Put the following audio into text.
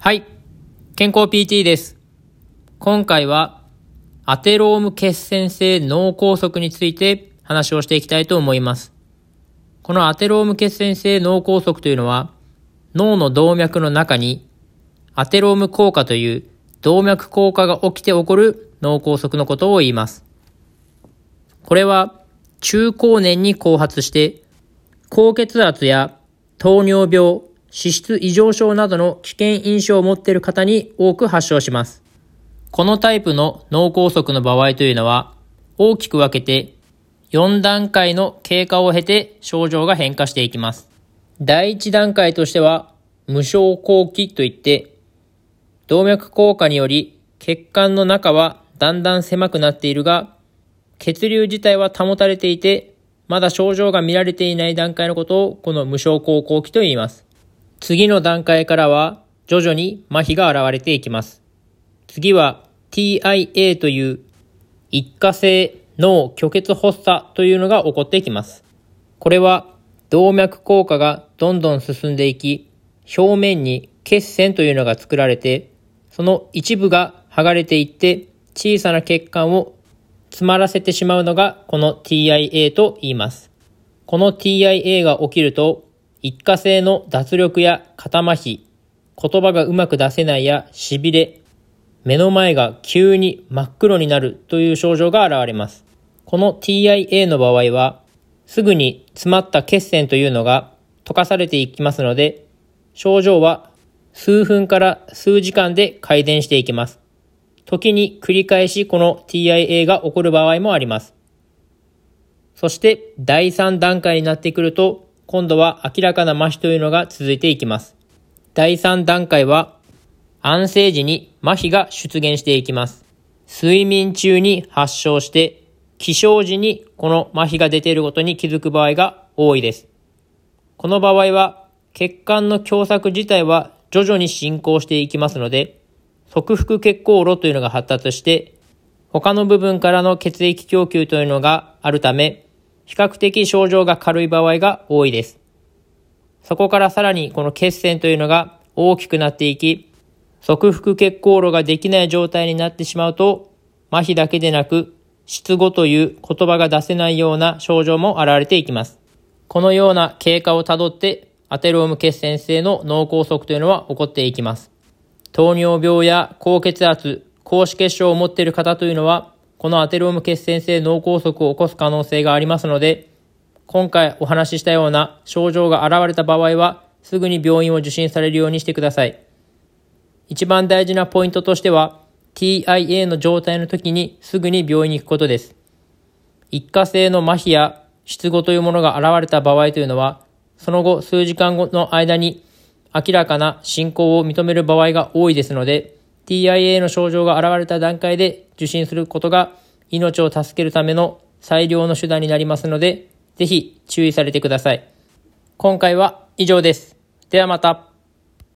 はい。健康 PT です。今回は、アテローム血栓性脳梗塞について話をしていきたいと思います。このアテローム血栓性脳梗塞というのは、脳の動脈の中に、アテローム効果という動脈硬化が起きて起こる脳梗塞のことを言います。これは、中高年に後発して、高血圧や糖尿病、脂質異常症などの危険因子を持っている方に多く発症します。このタイプの脳梗塞の場合というのは、大きく分けて4段階の経過を経て症状が変化していきます。第1段階としては、無症候期といって、動脈硬化により血管の中はだんだん狭くなっているが、血流自体は保たれていて、まだ症状が見られていない段階のことをこの無症候後期と言います。次の段階からは徐々に麻痺が現れていきます。次は TIA という一過性脳虚血発作というのが起こっていきます。これは動脈硬化がどんどん進んでいき、表面に血栓というのが作られて、その一部が剥がれていって小さな血管を詰まらせてしまうのがこの TIA と言います。この TIA が起きると一過性の脱力や肩麻痺、言葉がうまく出せないや痺れ、目の前が急に真っ黒になるという症状が現れます。この TIA の場合は、すぐに詰まった血栓というのが溶かされていきますので、症状は数分から数時間で改善していきます。時に繰り返しこの TIA が起こる場合もあります。そして第3段階になってくると、今度は明らかな麻痺というのが続いていきます。第3段階は、安静時に麻痺が出現していきます。睡眠中に発症して、起床時にこの麻痺が出ていることに気づく場合が多いです。この場合は、血管の狭窄自体は徐々に進行していきますので、側腹血行路というのが発達して、他の部分からの血液供給というのがあるため、比較的症状が軽い場合が多いです。そこからさらにこの血栓というのが大きくなっていき、側腹血行路ができない状態になってしまうと、麻痺だけでなく、失語という言葉が出せないような症状も現れていきます。このような経過をたどって、アテローム血栓性の脳梗塞というのは起こっていきます。糖尿病や高血圧、高脂血症を持っている方というのは、このアテローム血栓性脳梗塞を起こす可能性がありますので、今回お話ししたような症状が現れた場合は、すぐに病院を受診されるようにしてください。一番大事なポイントとしては、TIA の状態の時にすぐに病院に行くことです。一過性の麻痺や失語というものが現れた場合というのは、その後数時間後の間に明らかな進行を認める場合が多いですので、TIA の症状が現れた段階で受診することが命を助けるための最良の手段になりますので、ぜひ注意されてください。今回は以上です。ではまた。